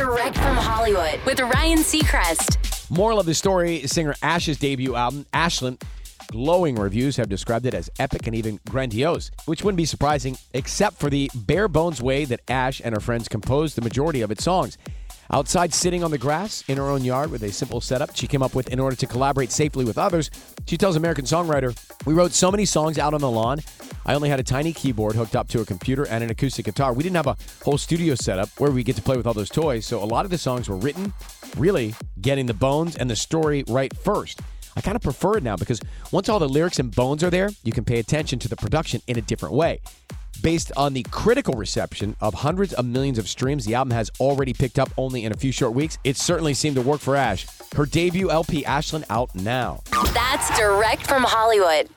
Direct from Hollywood with Ryan Seacrest. Moral of the story singer Ashe's debut album, Ashlyn. Glowing reviews have described it as epic and even grandiose, which wouldn't be surprising except for the bare bones way that Ashe and her friends composed the majority of its songs. Outside, sitting on the grass in her own yard with a simple setup she came up with in order to collaborate safely with others, she tells American songwriter, We wrote so many songs out on the lawn. I only had a tiny keyboard hooked up to a computer and an acoustic guitar. We didn't have a whole studio setup where we get to play with all those toys, so a lot of the songs were written really getting the bones and the story right first. I kind of prefer it now because once all the lyrics and bones are there, you can pay attention to the production in a different way. Based on the critical reception of hundreds of millions of streams the album has already picked up only in a few short weeks, it certainly seemed to work for Ashe. Her debut LP, Ashlyn, out now. That's direct from Hollywood.